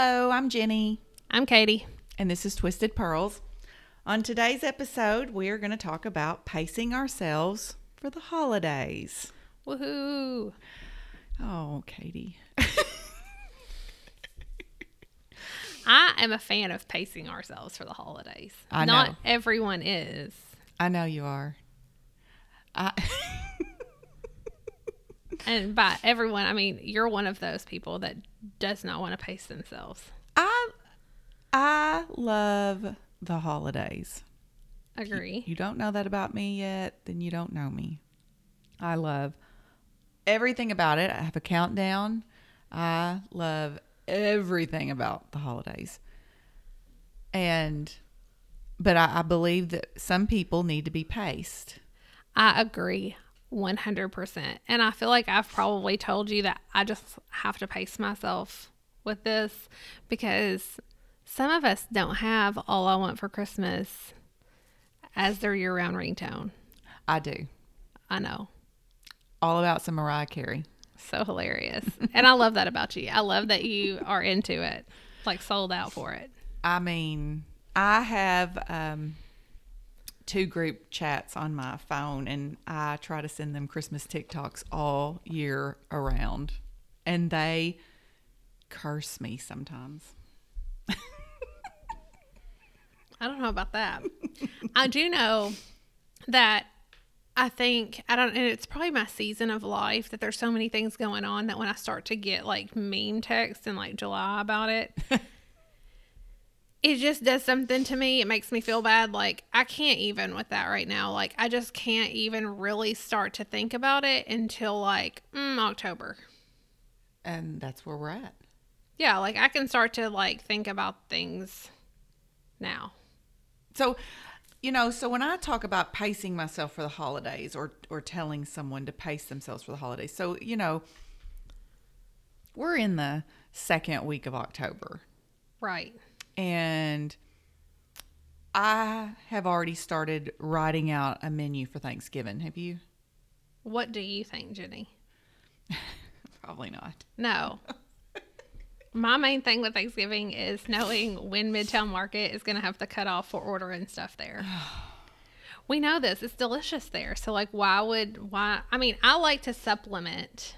Hello, I'm Jenny, I'm Katie. and this is Twisted Pearls. On today's episode, we are going to talk about pacing ourselves for the holidays. Woohoo! Oh, Katie. I am a fan of pacing ourselves for the holidays. I Not know. everyone is. I know you are. I And by everyone, I mean you're one of those people that does not want to pace themselves. I I love the holidays. Agree. You don't know that about me yet, then you don't know me. I love everything about it. I have a countdown. I love everything about the holidays. And but I, I believe that some people need to be paced. I agree 100%. And I feel like I've probably told you that I just have to pace myself with this because some of us don't have All I Want for Christmas as their year round ringtone. I do. I know. All about some Mariah Carey. So hilarious. and I love that about you. I love that you are into it, like sold out for it. I mean, I have um, two group chats on my phone, and I try to send them Christmas TikToks all year around, and they curse me sometimes. I don't know about that. I do know that I think I don't and it's probably my season of life that there's so many things going on that when I start to get like meme text in like July about it it just does something to me. It makes me feel bad like I can't even with that right now. Like I just can't even really start to think about it until like mm, October. And that's where we're at. Yeah, like I can start to like think about things now. So, you know, so when I talk about pacing myself for the holidays or or telling someone to pace themselves for the holidays, so you know, we're in the second week of October. Right. And I have already started writing out a menu for Thanksgiving. Have you? What do you think, Jenny? Probably not. No. My main thing with Thanksgiving is knowing when Midtown Market is going to have the cutoff for ordering stuff there. we know this. It's delicious there. So, like, why would, why? I mean, I like to supplement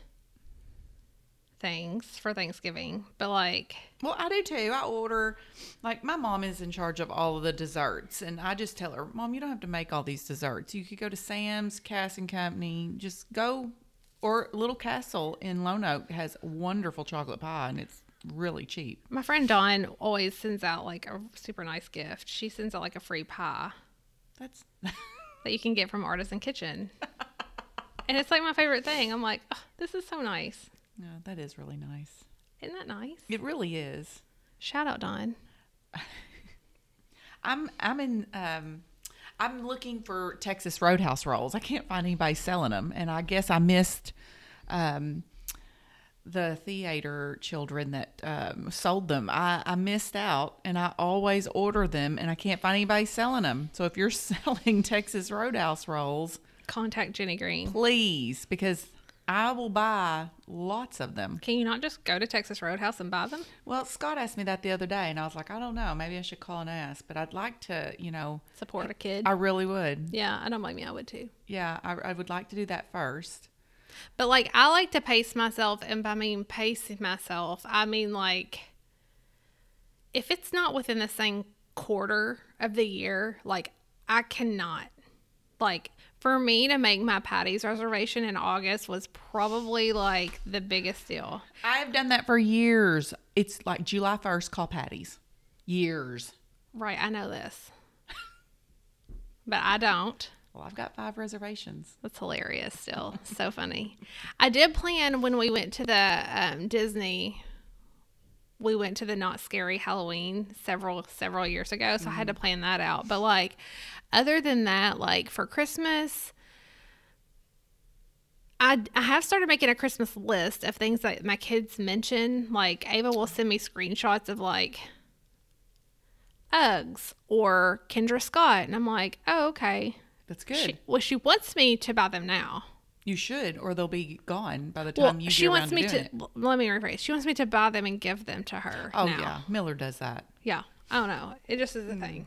things for Thanksgiving, but like, Well, I do too. I order, like, my mom is in charge of all of the desserts, and I just tell her, Mom, you don't have to make all these desserts. You could go to Sam's, Cass and Company, just go. Or Little Castle in Lone Oak has wonderful chocolate pie, and it's really cheap. my friend Dawn always sends out like a super nice gift. She sends out like a free pie That's that you can get from Artisan Kitchen. and it's like my favorite thing. I'm like, oh, this is so nice. No, that is really nice. Isn't that nice? It really is. Shout out, Dawn. I'm I'm in um I'm looking for Texas Roadhouse rolls. I can't find anybody selling them, and I guess I missed um the theater children that um, sold them. I, I missed out, and I always order them, and I can't find anybody selling them. So if you're selling Texas Roadhouse rolls, Contact Jenny Green. please, because I will buy lots of them. Can you not just go to Texas Roadhouse and buy them? Well, Scott asked me that the other day, and I was like, I don't know. Maybe I should call and ask, but I'd like to, you know, Support a kid. I really would. yeah, I don't blame you. I would too. Yeah, I, I would like to do that first. But like, I like to pace myself, and by mean pacing myself, I mean like, if it's not within the same quarter of the year, like I cannot. Like for me to make my Patti's reservation in August was probably like the biggest deal. I've done that for years. It's like July 1st, call Patti's. Years. Right, I know this, but I don't. Well, I've got five reservations. That's hilarious. Still so funny. I did plan when we went to the um, Disney we went to the Not Scary Halloween several several years ago, so I had to mm-hmm. plan that out. But like other than that, like for Christmas, I, I have started making a Christmas list of things that my kids mention. Like Ava will send me screenshots of like Uggs or Kendra Scott, and I'm like, oh okay. That's good. She, well, she wants me to buy them now. You should, or they'll be gone by the time Well, you she get wants me to to. Let me rephrase. She wants me to buy them and give them to her. Oh now. yeah, Miller does that. yeah. I don't know. It just is a Hmm. thing.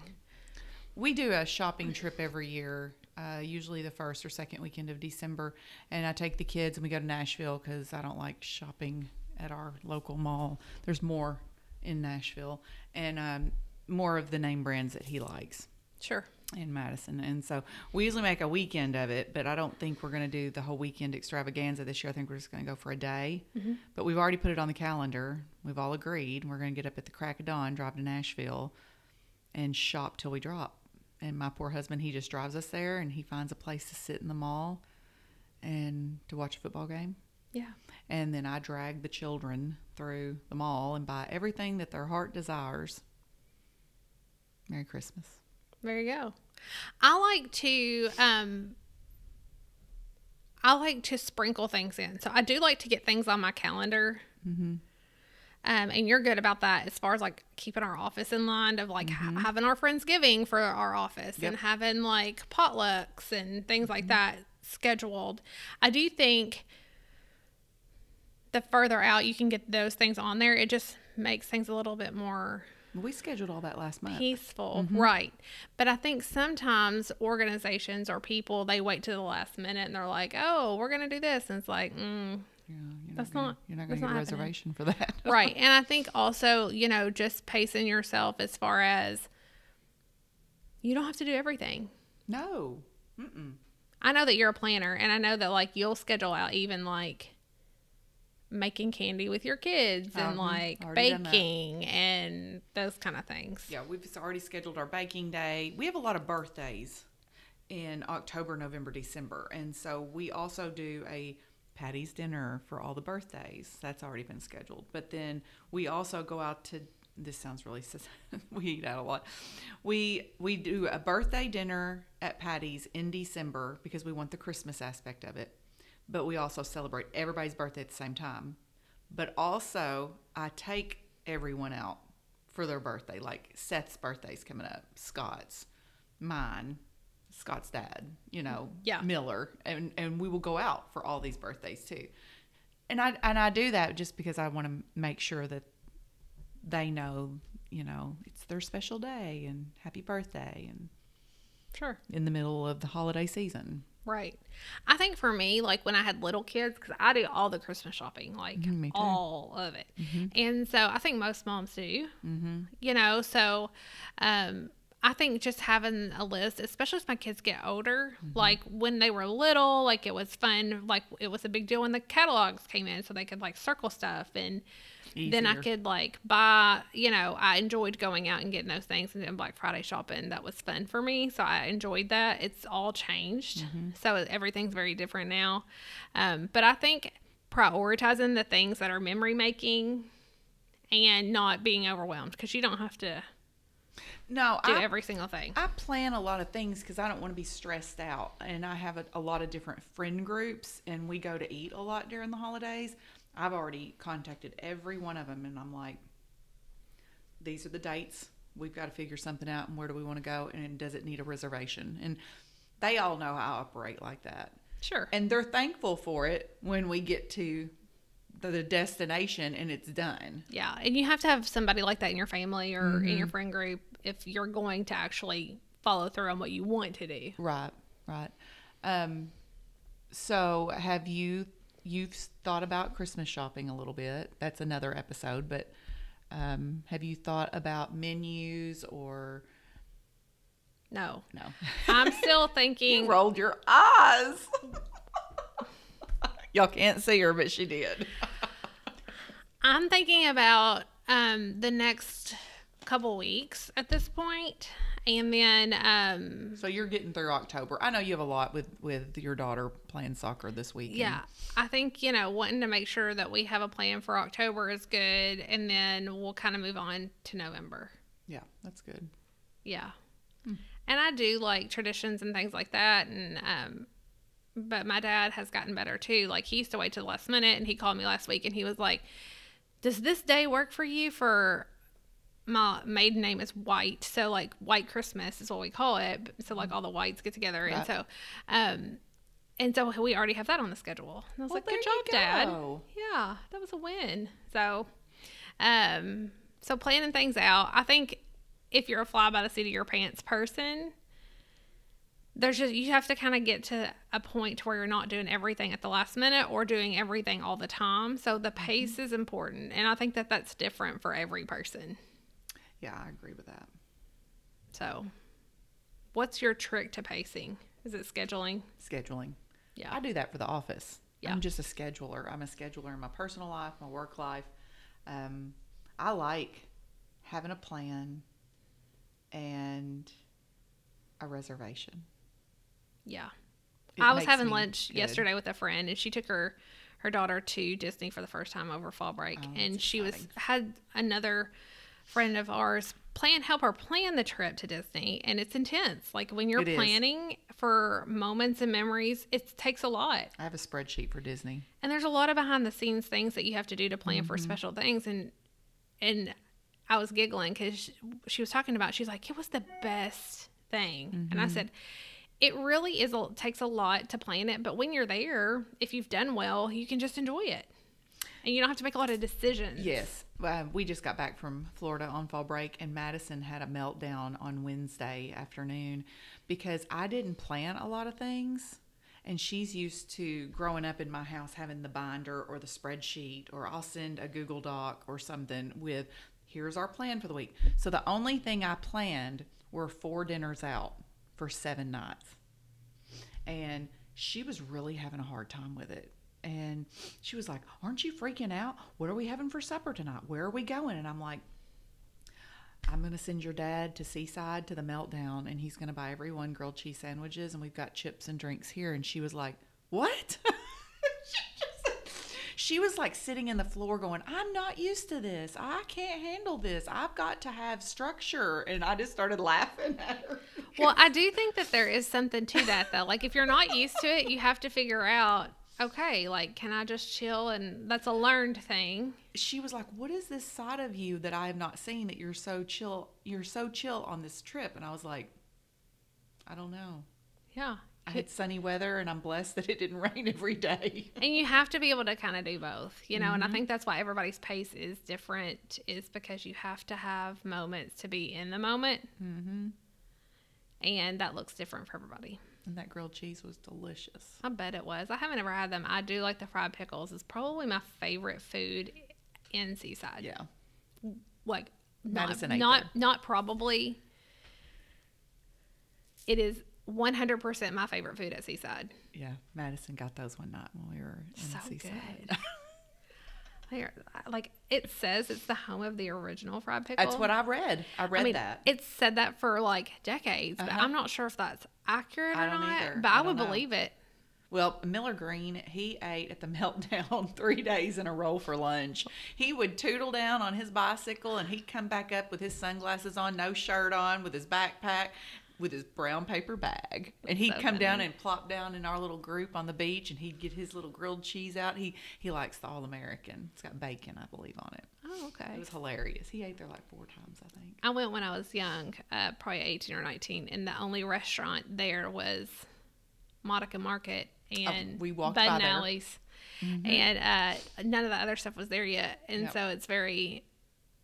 We do a shopping trip every year, uh, usually the first or second weekend of December, and I take the kids and we go to Nashville because I don't like shopping at our local mall. There's more in Nashville and um, more of the name brands that he likes Sure. In Madison. And so we usually make a weekend of it, but I don't think we're going to do the whole weekend extravaganza this year. I think we're just going to go for a day. Mm-hmm. But we've already put it on the calendar. We've all agreed. We're going to get up at the crack of dawn, drive to Nashville, and shop till we drop. And my poor husband, he just drives us there and he finds a place to sit in the mall and to watch a football game. Yeah. And then I drag the children through the mall and buy everything that their heart desires. Merry Christmas. There you go. I like to um I like to sprinkle things in. So I do like to get things on my calendar. Mm-hmm. Um, and you're good about that as far as like keeping our office in line of like ha- having our Friendsgiving for our office Yep. and having like potlucks and things like that scheduled. I do think the further out you can get those things on there, it just makes things a little bit more We scheduled all that last month. peaceful right but i think sometimes organizations or people they wait to the last minute and they're like oh we're gonna do this and it's like mm, Yeah, you're That's gonna, not- You're not going to get a not happening. reservation for that. right and i think also you know just pacing yourself as far as you don't have to do everything No. Mm-mm. i know that you're a planner and i know that like you'll schedule out even like making candy with your kids and Mhm. like Already done that. baking and those kind of things Yeah, we've already scheduled our baking day. We have a lot of birthdays in October, November, December. And so we also do a Patti's dinner for all the birthdays. That's already been scheduled. But then we also go out to this sounds really we eat out a lot. We we do a birthday dinner at Patti's in December because we want the Christmas aspect of it. But we also celebrate everybody's birthday at the same time. But also I take everyone out for their birthday. Like Seth's birthday's coming up, Scott's, mine, Scott's dad, you know, Yeah. Miller, and and we will go out for all these birthdays too. And I and I do that just because I want to make sure that they know, you know, it's their special day and happy birthday and sure in the middle of the holiday season. Right. I think for me, like when I had little kids, because I do all the Christmas shopping, like too. all of it. And so I think most moms do, Mm-hmm. you know, so um, I think just having a list, especially as my kids get older, like when they were little, like it was fun. Like it was a big deal when the catalogs came in so they could like circle stuff and then I could like buy, you know, I enjoyed going out and getting those things and doing Black Friday shopping. That was fun for me. So I enjoyed that. It's all changed. Mm-hmm. So everything's very different now. Um, but I think prioritizing the things that are memory making and not being overwhelmed because you don't have to No, do I every single thing. I plan a lot of things because I don't want to be stressed out. And I have a, a lot of different friend groups, and we go to eat a lot during the holidays. I've already contacted every one of them, and I'm like, these are the dates. We've got to figure something out, and where do we want to go? And does it need a reservation? And they all know how I operate like that. Sure. And they're thankful for it when we get to the, the destination and it's done. Yeah, and you have to have somebody like that in your family or in Mm-hmm. your friend group if you're going to actually follow through on what you want to do. Right, right. Um, so have you you've thought about Christmas shopping a little bit? That's another episode, but um, have you thought about menus or No, no? I'm still You thinking. rolled your eyes. Y'all can't see her, but she did. I'm thinking about um, the next couple weeks at this point, And then um So you're getting through October. I know you have a lot with with your daughter playing soccer this week. yeah, I think, you know, wanting to make sure that we have a plan for October is good and then we'll kind of move on to November. Yeah, that's good. Yeah. And I do like traditions and things like that and um but my dad has gotten better too. Like he used to wait till the last minute and he called me last week and he was like, "Does this day work for you for my maiden name is White, so like White Christmas is what we call it. So like all the whites get together, and so, um, and so we already have that on the schedule. And I was Well, like, "Good job, Dad! Yeah, that was a win." So, um, so planning things out. I think if you're a fly by the seat of your pants person, there's just you have to kind of get to a point to where you're not doing everything at the last minute or doing everything all the time. So the pace is important, and I think that that's different for every person. Yeah, I agree with that. So, what's your trick to pacing? Is it scheduling? Scheduling. Yeah. I do that for the office. Yeah. I'm just a scheduler. I'm a scheduler in my personal life, my work life. Um, I like having a plan and a reservation. Yeah. It I was having lunch good. yesterday with a friend, and she took her her daughter to Disney for the first time over fall break, Oh, and she was had another friend of ours plan help her plan the trip to Disney, and it's intense. Like when you're It is. planning for moments and memories, it takes a lot. I have a spreadsheet for Disney. and there's a lot of behind the scenes things that you have to do to plan Mm-hmm. for special things and and i was giggling because she, she was talking about she's like it was the best thing and Mm-hmm. i said it really is a, takes a lot to plan it but when you're there if you've done well you can just enjoy it and you don't have to make a lot of decisions Yes. Uh, we just got back from Florida on fall break, and Madison had a meltdown on Wednesday afternoon because I didn't plan a lot of things. And she's used to growing up in my house having the binder or the spreadsheet, or I'll send a Google Doc or something with, here's our plan for the week. So the only thing I planned were four dinners out for seven nights. And she was really having a hard time with it. And she was like aren't you freaking out? What are we having for supper tonight? Where are we going? And i'm like i'm going to send your dad to seaside to the meltdown and he's going to buy everyone grilled cheese sandwiches and we've got chips and drinks here. And she was like what she was like sitting in the floor going i'm not used to this. I can't handle this. I've got to have structure. And i just started laughing at her. Well i do think that there is something to that though. Like if you're not used to it you have to figure out okay like can i just chill? And that's a learned thing. She was like, "What is this side of you that I have not seen that you're so chill? You're so chill on this trip." And I was like, "I don't know. yeah I had sunny weather, and I'm blessed that it didn't rain every day." And you have to be able to kind of do both, you know. And I think that's why everybody's pace is different, is because you have to have moments to be in the moment, Mm-hmm. and that looks different for everybody. And that grilled cheese was delicious. I bet it was. I haven't ever had them. I do like the fried pickles. It's probably my favorite food in Seaside. Yeah, Like not Madison not not probably. It is one hundred percent my favorite food at Seaside. yeah. Madison got those one night when we were in So Seaside. good. Like it says, it's the home of the original fried pickle. That's what I read. I read I mean, that. It's said that for like decades, but Uh-huh. I'm not sure if that's accurate I or don't not. either. But I I, would know. believe it. Well, Miller Green, he ate at the meltdown three days in a row for lunch. He would tootle down on his bicycle and he'd come back up with his sunglasses on, no shirt on, with his backpack, with his brown paper bag. And he'd so come down and plop down in our little group on the beach and he'd get his little grilled cheese out. He he likes the all American. It's got bacon, I believe, on it. Oh, okay. It was hilarious. He ate there like four times, I think. I went when I was young, uh, probably 18 or 19, and the only restaurant there was Modica Market and Oh, we walked Bud by and. Alley's. And uh, none of the other stuff was there yet. And Yep. so it's very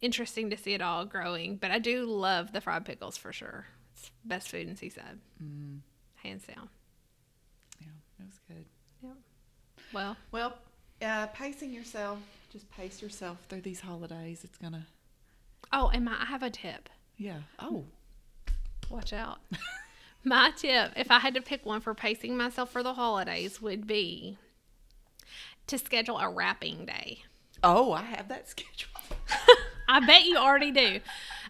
interesting to see it all growing. But I do love the fried pickles for sure. It's best food in Seaside, Mm, hands down. yeah, it was good. Well, Well, uh, pacing yourself, just pace yourself through these holidays. It's gonna, oh, and my, I have a tip. yeah. Oh, Watch out. My tip, if I had to pick one for pacing myself for the holidays, would be to schedule a wrapping day. oh, I have that schedule. I bet you already do.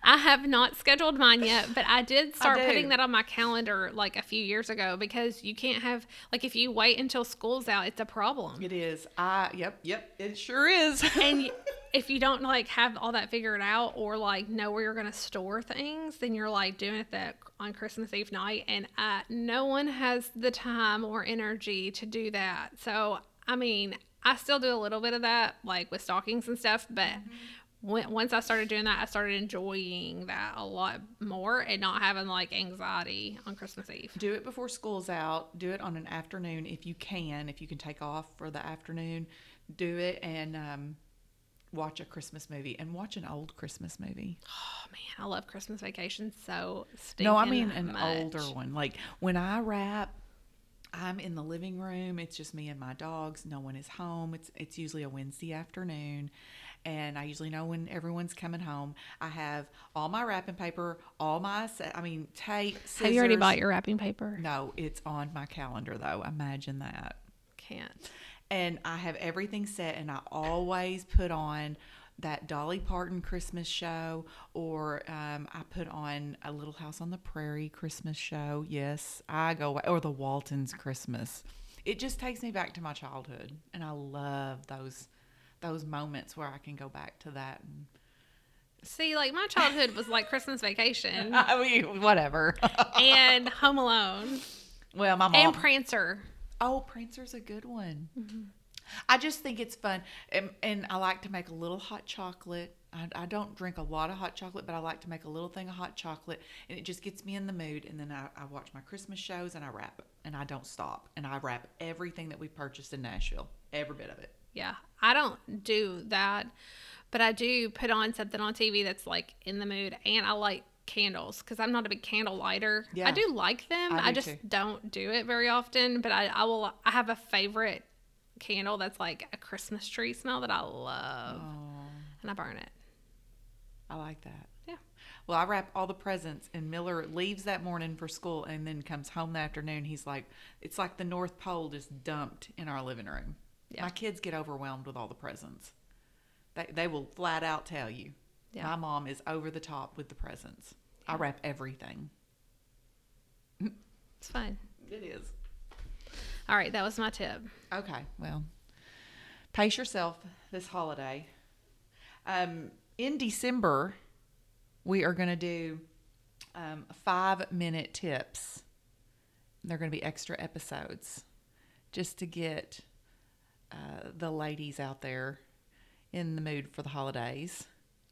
I have not scheduled mine yet, but I did start do. putting that on my calendar like a few years ago because you can't have like if you wait until school's out, it's a problem. It is. I yep, yep, it sure is. and if you don't like have all that figured out or like know where you're gonna store things, then you're like doing it that on Christmas Eve night, and uh, no one has the time or energy to do that. So I mean, I still do a little bit of that, like with stockings and stuff, but. When, once I started doing that, I started enjoying that a lot more and not having like anxiety on Christmas Eve. do it before school's out. Do it on an afternoon if you can. If you can take off for the afternoon, do it and um, watch a Christmas movie and watch an old Christmas movie. Oh man, I love Christmas vacation so No, I mean an much. older one. Like when I wrap, I'm in the living room. It's just me and my dogs. No one is home. It's it's usually a Wednesday afternoon, and I usually know when everyone's coming home. I have all my wrapping paper, all my I mean tape. Scissors. Have you already bought your wrapping paper? No, it's on my calendar though. Imagine that. Can't. And I have everything set, and I always put on that Dolly Parton Christmas show, or um, I put on a Little House on the Prairie Christmas show. Yes, I go, or the Waltons Christmas. It just takes me back to my childhood, and I love those those moments where I can go back to that. And, See, like my childhood was like Christmas vacation I mean, whatever. and Home Alone well, my mom. and Prancer. Oh, Prancer's a good one. Mm-hmm. I just think it's fun, and, and I like to make a little hot chocolate. I, I don't drink a lot of hot chocolate, but I like to make a little thing of hot chocolate, and it just gets me in the mood. And then I, I watch my Christmas shows, and I wrap and I don't stop, and I wrap everything that we purchased in Nashville, every bit of it. Yeah, I don't do that, but I do put on something on TV that's like in the mood, and I like candles because I'm not a big candle lighter. Yeah. I do like them. I I, do just too. don't do it very often. But I, I will. I have a favorite candle that's like a Christmas tree smell that I love, Oh, and I burn it. I like that. Yeah. Well, I wrap all the presents, and Miller leaves that morning for school, and then comes home that afternoon. He's like, it's like the North Pole just dumped in our living room. Yeah. My kids get overwhelmed with all the presents. They they will flat out tell you. Yeah. My mom is over the top with the presents. I wrap everything. It's fine. It is. All right, that was my tip. Okay, well, pace yourself this holiday. Um, in December, we are going to do um, five minute tips. They're going to be extra episodes just to get uh, the ladies out there in the mood for the holidays.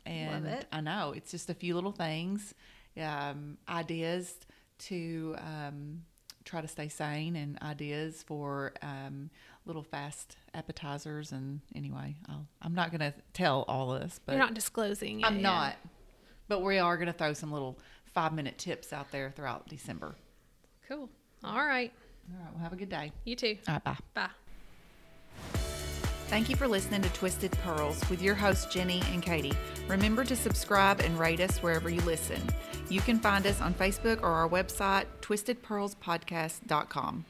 And it. I know it's just a few little things, um, ideas to um, try to stay sane, and ideas for um, little fast appetizers. And anyway, I'll, I'm not going to tell all this, but You're not disclosing. I'm it, not. But we are going to throw some little five minute tips out there throughout December. Cool. All right. All right, well, have a good day. You too. All right, bye. Bye. Thank you for listening to Twisted Pearls with your hosts, Jenny and Katie. Remember to subscribe and rate us wherever you listen. You can find us on Facebook or our website, twistedpearlspodcast.com.